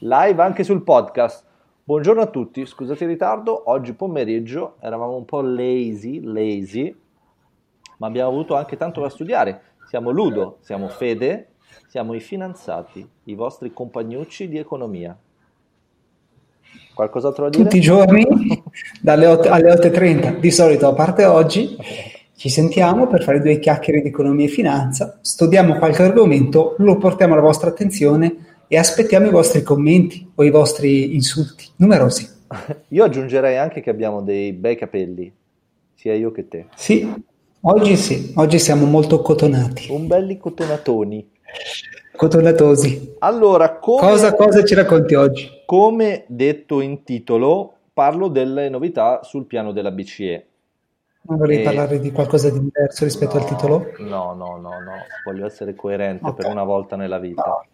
Live anche sul podcast. Buongiorno a tutti, scusate il ritardo, oggi pomeriggio eravamo un po' lazy, lazy, ma abbiamo avuto anche tanto da studiare. Siamo Ludo, siamo Fede, siamo i finanziati, i vostri compagnucci di economia. Qualcos'altro da dire? Tutti i giorni, dalle 8 alle 8.30, di solito a parte oggi, ci sentiamo per fare due chiacchiere di economia e finanza, studiamo qualche argomento, lo portiamo alla vostra attenzione e aspettiamo i vostri commenti o i vostri insulti, numerosi. Io aggiungerei anche che abbiamo dei bei capelli, sia io che te. Sì, oggi sì, oggi siamo molto cotonati. Un belli cotonatoni. Cotonatosi. Allora, come, cosa, cosa ci racconti oggi? Come detto in titolo, parlo delle novità sul piano della BCE. Non volevi e... parlare di qualcosa di diverso rispetto no, al titolo? No, no, no, no, voglio essere coerente okay. per una volta nella vita. No.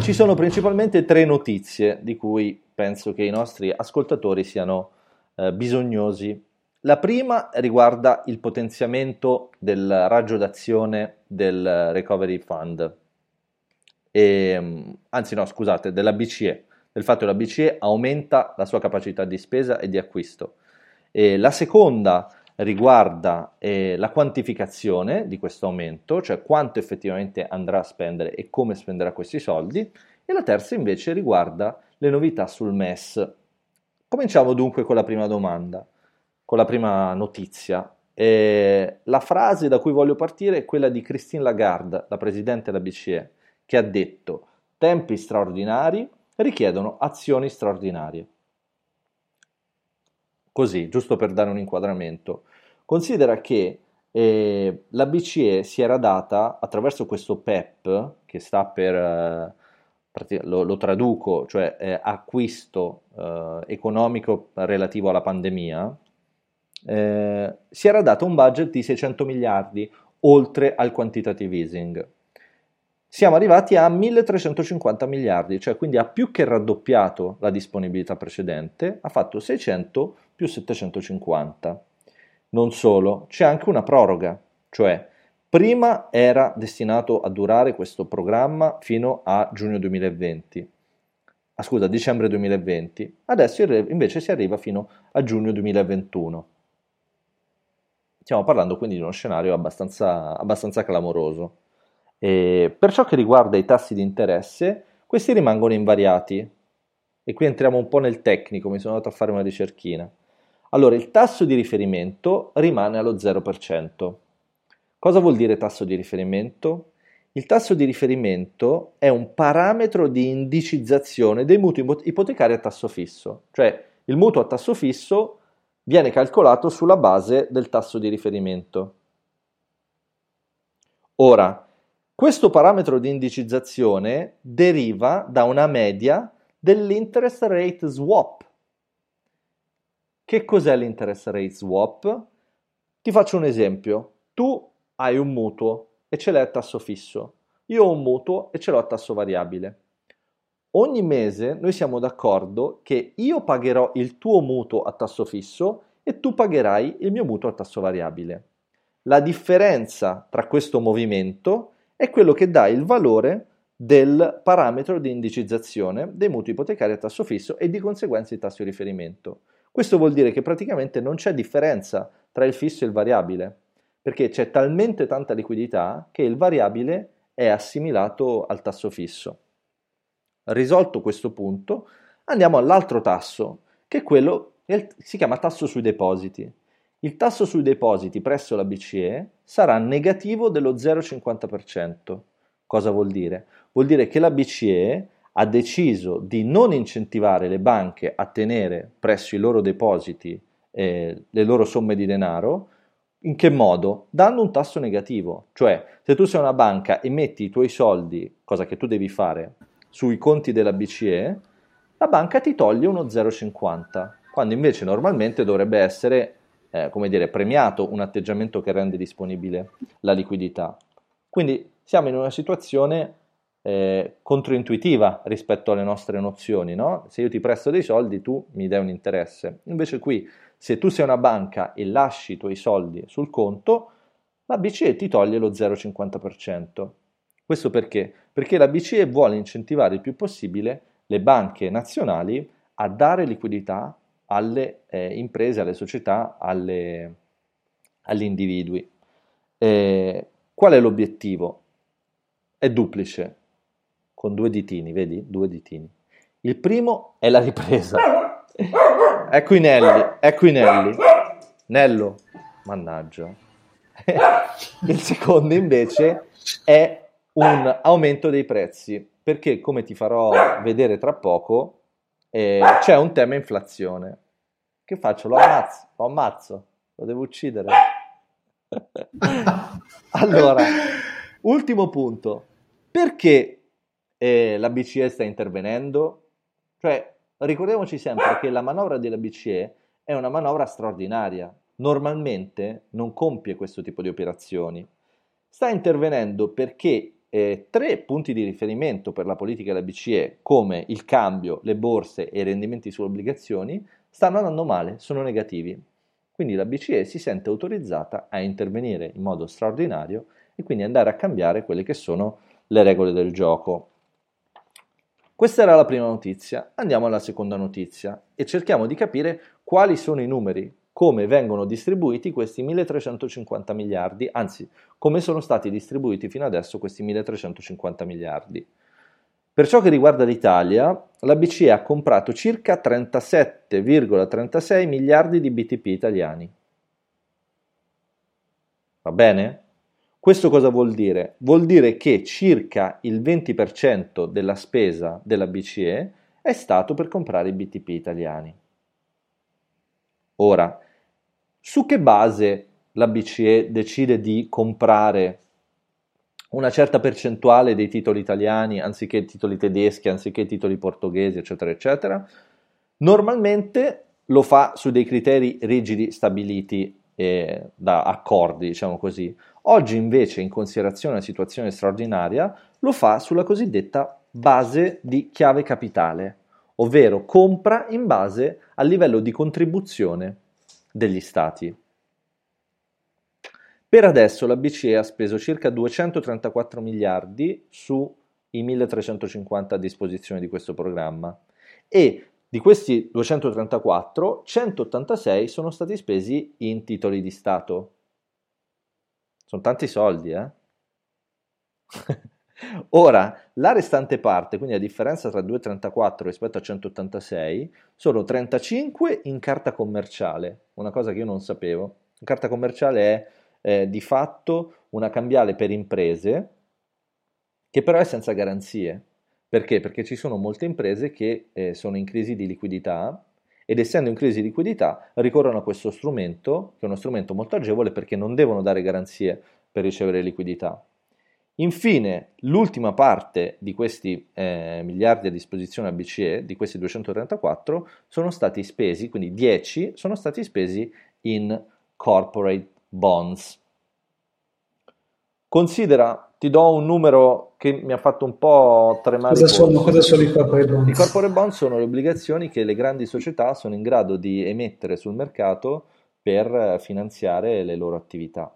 Ci sono principalmente tre notizie di cui penso che i nostri ascoltatori siano eh, bisognosi. La prima riguarda il potenziamento del raggio d'azione del Recovery Fund, e, anzi no scusate, della BCE, del fatto che la BCE aumenta la sua capacità di spesa e di acquisto. E la seconda riguarda eh, la quantificazione di questo aumento, cioè quanto effettivamente andrà a spendere e come spenderà questi soldi, e la terza invece riguarda le novità sul MES. Cominciamo dunque con la prima domanda, con la prima notizia. Eh, la frase da cui voglio partire è quella di Christine Lagarde, la presidente della BCE, che ha detto tempi straordinari richiedono azioni straordinarie. Così, giusto per dare un inquadramento. Considera che eh, la BCE si era data attraverso questo PEP, che sta per, eh, lo, lo, traduco, cioè eh, acquisto eh, economico relativo alla pandemia, eh, si era data un budget di 600 miliardi oltre al quantitative easing. Siamo arrivati a 1350 miliardi, cioè quindi ha più che raddoppiato la disponibilità precedente, ha fatto 600 più 750. Non solo, c'è anche una proroga, cioè prima era destinato a durare questo programma fino a giugno 2020, ah, scusa, dicembre 2020, adesso invece si arriva fino a giugno 2021. Stiamo parlando quindi di uno scenario abbastanza, abbastanza clamoroso. E per ciò che riguarda i tassi di interesse, questi rimangono invariati. E qui entriamo un po' nel tecnico, mi sono andato a fare una ricerchina. Allora, il tasso di riferimento rimane allo 0%. Cosa vuol dire tasso di riferimento? Il tasso di riferimento è un parametro di indicizzazione dei mutui ipotecari a tasso fisso, cioè il mutuo a tasso fisso viene calcolato sulla base del tasso di riferimento. Ora, questo parametro di indicizzazione deriva da una media dell'interest rate swap, che cos'è l'interest rate swap? Ti faccio un esempio. Tu hai un mutuo e ce l'hai a tasso fisso. Io ho un mutuo e ce l'ho a tasso variabile. Ogni mese noi siamo d'accordo che io pagherò il tuo mutuo a tasso fisso e tu pagherai il mio mutuo a tasso variabile. La differenza tra questo movimento è quello che dà il valore del parametro di indicizzazione dei mutui ipotecari a tasso fisso e di conseguenza il tasso di riferimento. Questo vuol dire che praticamente non c'è differenza tra il fisso e il variabile, perché c'è talmente tanta liquidità che il variabile è assimilato al tasso fisso. Risolto questo punto, andiamo all'altro tasso, che è quello che si chiama tasso sui depositi. Il tasso sui depositi presso la BCE sarà negativo dello 0,50%. Cosa vuol dire? Vuol dire che la BCE ha deciso di non incentivare le banche a tenere presso i loro depositi eh, le loro somme di denaro, in che modo? Dando un tasso negativo, cioè se tu sei una banca e metti i tuoi soldi, cosa che tu devi fare, sui conti della BCE, la banca ti toglie uno 0,50, quando invece normalmente dovrebbe essere, eh, come dire, premiato un atteggiamento che rende disponibile la liquidità. Quindi siamo in una situazione eh, controintuitiva rispetto alle nostre nozioni, no? Se io ti presto dei soldi, tu mi dai un interesse. Invece qui, se tu sei una banca e lasci i tuoi soldi sul conto, la BCE ti toglie lo 0,50%. Questo perché? perché la BCE vuole incentivare il più possibile le banche nazionali a dare liquidità alle eh, imprese, alle società, alle, agli individui. Eh, qual è l'obiettivo? È duplice, con due ditini, vedi? Due ditini. Il primo è la ripresa. Ecco i Nelli, ecco i Nelli. Nello, mannaggia. Il secondo invece è un aumento dei prezzi, perché come ti farò vedere tra poco, eh, c'è un tema inflazione. Che faccio? Lo ammazzo, lo ammazzo, lo devo uccidere. allora, ultimo punto. Perché eh, la BCE sta intervenendo? Cioè, ricordiamoci sempre che la manovra della BCE è una manovra straordinaria. Normalmente non compie questo tipo di operazioni. Sta intervenendo perché eh, tre punti di riferimento per la politica della BCE, come il cambio, le borse e i rendimenti sulle obbligazioni, stanno andando male, sono negativi. Quindi la BCE si sente autorizzata a intervenire in modo straordinario e quindi andare a cambiare quelle che sono le regole del gioco. Questa era la prima notizia, andiamo alla seconda notizia e cerchiamo di capire quali sono i numeri, come vengono distribuiti questi 1350 miliardi, anzi come sono stati distribuiti fino adesso questi 1350 miliardi. Per ciò che riguarda l'Italia, la BCE ha comprato circa 37,36 miliardi di BTP italiani. Va bene? Questo cosa vuol dire? Vuol dire che circa il 20% della spesa della BCE è stato per comprare i BTP italiani. Ora, su che base la BCE decide di comprare una certa percentuale dei titoli italiani anziché titoli tedeschi, anziché titoli portoghesi, eccetera, eccetera? Normalmente lo fa su dei criteri rigidi stabiliti eh, da accordi, diciamo così. Oggi invece, in considerazione della situazione straordinaria, lo fa sulla cosiddetta base di chiave capitale, ovvero compra in base al livello di contribuzione degli stati. Per adesso la BCE ha speso circa 234 miliardi sui 1350 a disposizione di questo programma e di questi 234, 186 sono stati spesi in titoli di Stato. Sono tanti soldi, eh? Ora, la restante parte, quindi la differenza tra 2,34 rispetto a 186, sono 35 in carta commerciale, una cosa che io non sapevo. La carta commerciale è eh, di fatto una cambiale per imprese che però è senza garanzie. Perché? Perché ci sono molte imprese che eh, sono in crisi di liquidità ed essendo in crisi di liquidità ricorrono a questo strumento, che è uno strumento molto agevole perché non devono dare garanzie per ricevere liquidità. Infine, l'ultima parte di questi eh, miliardi a disposizione a BCE, di questi 234, sono stati spesi, quindi 10 sono stati spesi in corporate bonds. Considera, ti do un numero che mi ha fatto un po' tremare. Cosa sono, cosa sono i corporate bonds? I corporate bonds sono le obbligazioni che le grandi società sono in grado di emettere sul mercato per finanziare le loro attività.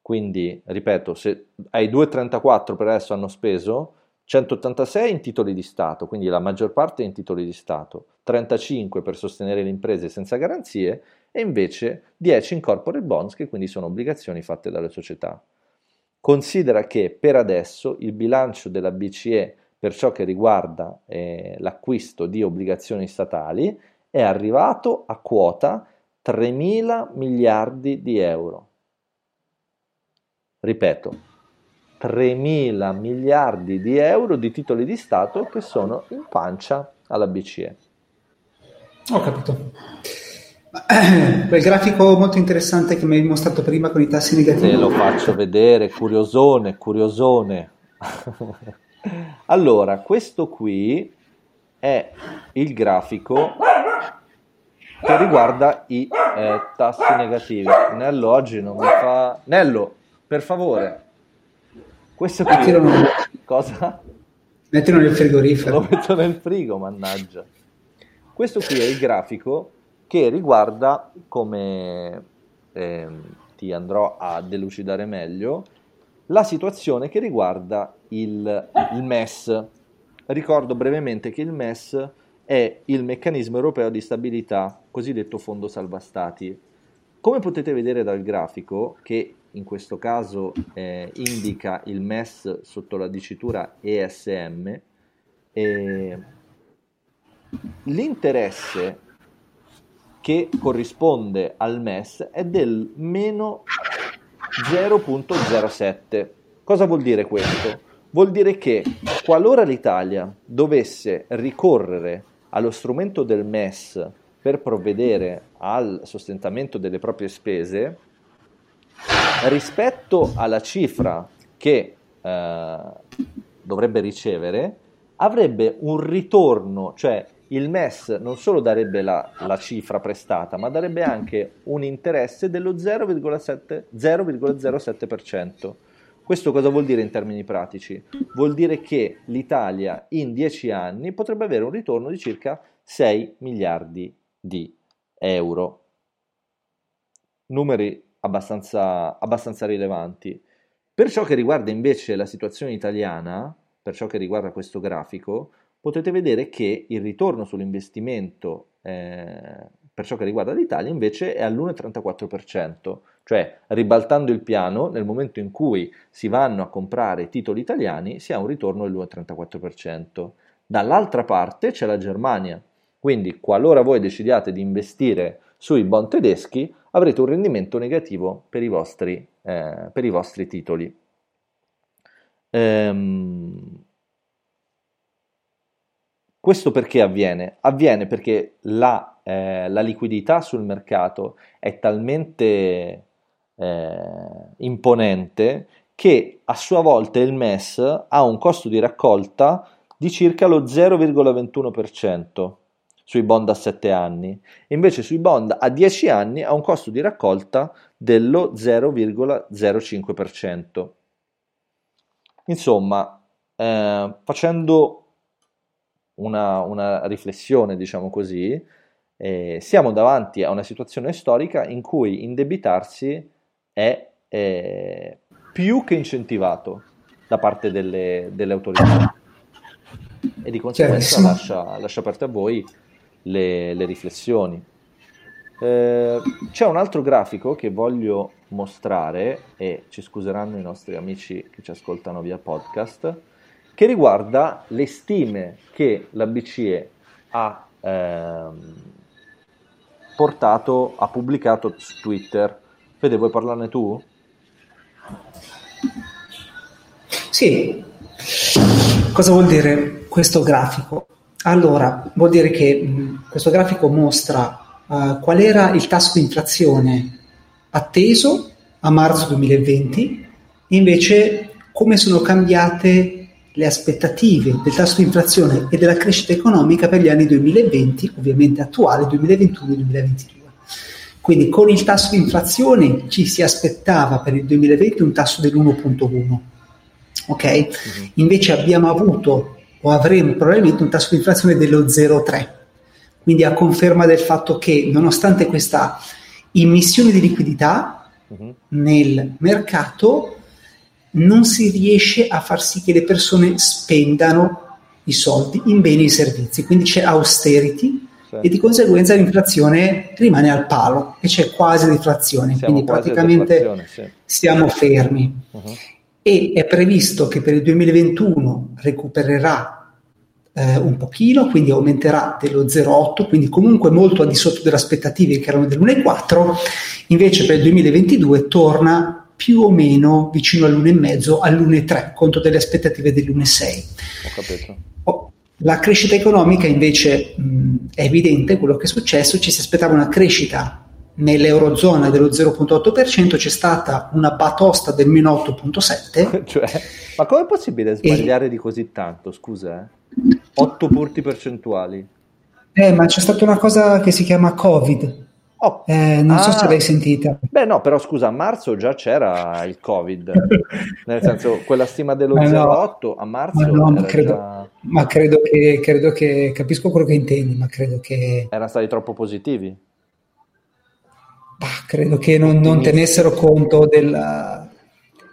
Quindi, ripeto, se ai 2,34 per adesso hanno speso 186 in titoli di Stato, quindi la maggior parte in titoli di Stato, 35 per sostenere le imprese senza garanzie e invece 10 in corporate bonds, che quindi sono obbligazioni fatte dalle società. Considera che per adesso il bilancio della BCE per ciò che riguarda eh, l'acquisto di obbligazioni statali è arrivato a quota 3 mila miliardi di euro ripeto, 3 mila miliardi di euro di titoli di Stato che sono in pancia alla BCE. Ho capito. Quel grafico molto interessante che mi hai mostrato prima con i tassi negativi. Te lo faccio vedere, curiosone, curiosone. allora, questo qui è il grafico che riguarda i eh, tassi negativi. Nello oggi non mi fa... Nello, per favore. Questo qui... Mettilo nel... Cosa? Mettilo nel frigorifero. Lo metto nel frigo, mannaggia. Questo qui è il grafico che riguarda, come eh, ti andrò a delucidare meglio, la situazione che riguarda il, il MES. Ricordo brevemente che il MES è il meccanismo europeo di stabilità, cosiddetto fondo salva stati. Come potete vedere dal grafico, che in questo caso eh, indica il MES sotto la dicitura ESM, eh, l'interesse che corrisponde al MES è del meno 0.07. Cosa vuol dire questo? Vuol dire che qualora l'Italia dovesse ricorrere allo strumento del MES per provvedere al sostentamento delle proprie spese, rispetto alla cifra che eh, dovrebbe ricevere, avrebbe un ritorno, cioè il MES non solo darebbe la, la cifra prestata, ma darebbe anche un interesse dello 0,7, 0,07%. Questo cosa vuol dire in termini pratici? Vuol dire che l'Italia in 10 anni potrebbe avere un ritorno di circa 6 miliardi di euro. Numeri abbastanza, abbastanza rilevanti. Per ciò che riguarda invece la situazione italiana, per ciò che riguarda questo grafico, potete vedere che il ritorno sull'investimento eh, per ciò che riguarda l'Italia invece è all'1,34%, cioè ribaltando il piano, nel momento in cui si vanno a comprare titoli italiani si ha un ritorno dell'1,34%. Dall'altra parte c'è la Germania, quindi qualora voi decidiate di investire sui bond tedeschi avrete un rendimento negativo per i vostri, eh, per i vostri titoli. Ehm, questo perché avviene? Avviene perché la, eh, la liquidità sul mercato è talmente eh, imponente che a sua volta il MES ha un costo di raccolta di circa lo 0,21% sui bond a 7 anni, invece sui bond a 10 anni ha un costo di raccolta dello 0,05%. Insomma, eh, facendo una, una riflessione, diciamo così, eh, siamo davanti a una situazione storica in cui indebitarsi è eh, più che incentivato da parte delle, delle autorità. E di conseguenza lascia, lascia aperte a voi le, le riflessioni. Eh, c'è un altro grafico che voglio mostrare e ci scuseranno i nostri amici che ci ascoltano via podcast che riguarda le stime che la BCE ha ehm, portato, ha pubblicato su Twitter. Fede, vuoi parlarne tu? Sì. Cosa vuol dire questo grafico? Allora, vuol dire che mh, questo grafico mostra uh, qual era il tasso di inflazione atteso a marzo 2020, invece come sono cambiate le aspettative del tasso di inflazione e della crescita economica per gli anni 2020, ovviamente attuale, 2021 e 2022. Quindi con il tasso di inflazione ci si aspettava per il 2020 un tasso dell'1.1. Ok? Mm-hmm. Invece abbiamo avuto o avremo probabilmente un tasso di inflazione dello 0,3. Quindi a conferma del fatto che nonostante questa immissione di liquidità mm-hmm. nel mercato non si riesce a far sì che le persone spendano i soldi in beni e servizi, quindi c'è austerity sì. e di conseguenza l'inflazione rimane al palo e c'è quasi deflazione, siamo quindi praticamente sì. siamo fermi. Uh-huh. E è previsto che per il 2021 recupererà eh, un pochino, quindi aumenterà dello 0,8, quindi comunque molto al di sotto delle aspettative che erano dell'1,4, invece per il 2022 torna più o meno vicino all'1,5, all'1,3 contro delle aspettative dell'1,6. Ho capito. Oh, la crescita economica invece mh, è evidente quello che è successo, ci si aspettava una crescita nell'eurozona dello 0,8%, c'è stata una batosta del meno 8,7%. cioè, ma com'è possibile sbagliare e... di così tanto, scusa? Eh? 8 punti percentuali. Eh, ma c'è stata una cosa che si chiama Covid, Oh, eh, non ah, so se ah. l'hai sentita. Beh, no, però scusa, a marzo già c'era il Covid, nel senso, quella stima dello ma 0,8 a marzo. Ma, no, ma, credo, già... ma credo, che, credo, che, capisco quello che intendi, ma credo che. Erano stati troppo positivi? Bah, credo che non, non tenessero conto della,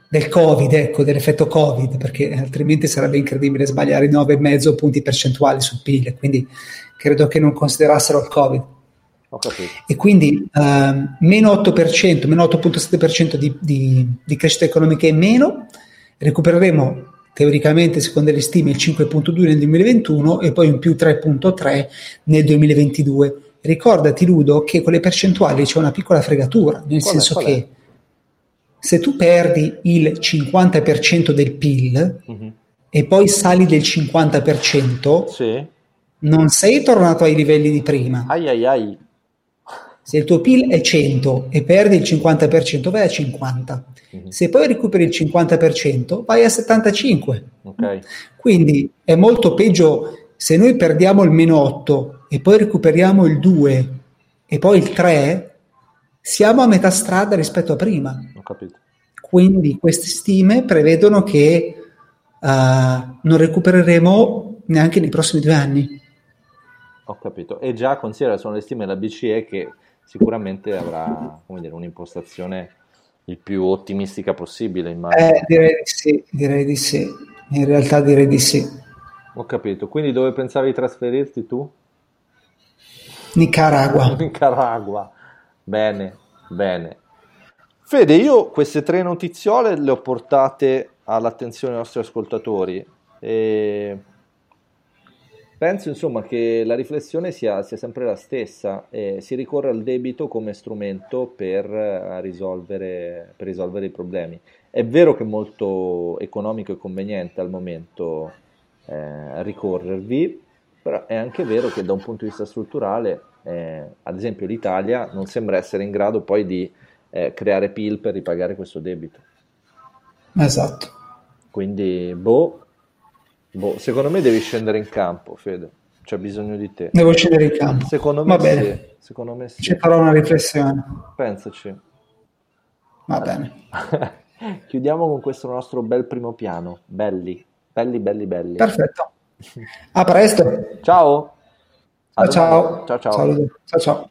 del Covid, ecco, dell'effetto Covid, perché altrimenti sarebbe incredibile sbagliare 9,5 punti percentuali sul PIL, quindi credo che non considerassero il Covid. E quindi uh, meno 8%, meno 8,7% di, di, di crescita economica in meno, recupereremo teoricamente secondo le stime il 5.2 nel 2021 e poi un più 3.3 nel 2022. Ricordati Ludo che con le percentuali c'è una piccola fregatura, nel qual senso è, che se tu perdi il 50% del PIL uh-huh. e poi sali del 50%, sì. non sei tornato ai livelli di prima. Ai ai ai. Se il tuo PIL è 100 e perdi il 50%, vai a 50. Uh-huh. Se poi recuperi il 50%, vai a 75. Okay. Quindi è molto peggio se noi perdiamo il meno 8 e poi recuperiamo il 2 e poi il 3, siamo a metà strada rispetto a prima. Ho capito. Quindi queste stime prevedono che uh, non recupereremo neanche nei prossimi due anni. Ho capito. E già considera, sono le stime della BCE che sicuramente avrà dire, un'impostazione il più ottimistica possibile, immagino. Eh, direi di sì, direi di sì. In realtà direi di sì. Ho capito. Quindi dove pensavi di trasferirti tu? Nicaragua. Nicaragua. Bene, bene. Fede, io queste tre notiziole le ho portate all'attenzione dei nostri ascoltatori e penso insomma che la riflessione sia, sia sempre la stessa, eh, si ricorre al debito come strumento per eh, risolvere, per risolvere i problemi. È vero che è molto economico e conveniente al momento eh, ricorrervi, però è anche vero che da un punto di vista strutturale eh, ad esempio l'Italia non sembra essere in grado poi di eh, creare PIL per ripagare questo debito. Esatto. Quindi, boh, boh, secondo me devi scendere in campo, Fede. C'è bisogno di te. Devo scendere in campo. Secondo me, Va bene. Sì. Secondo me sì. Ci farò una riflessione. Pensaci. Va bene. Chiudiamo con questo nostro bel primo piano. Belli, belli, belli, belli. Perfetto. A presto. Ciao. Ciao ciao. Ciao ciao. Ciao ciao.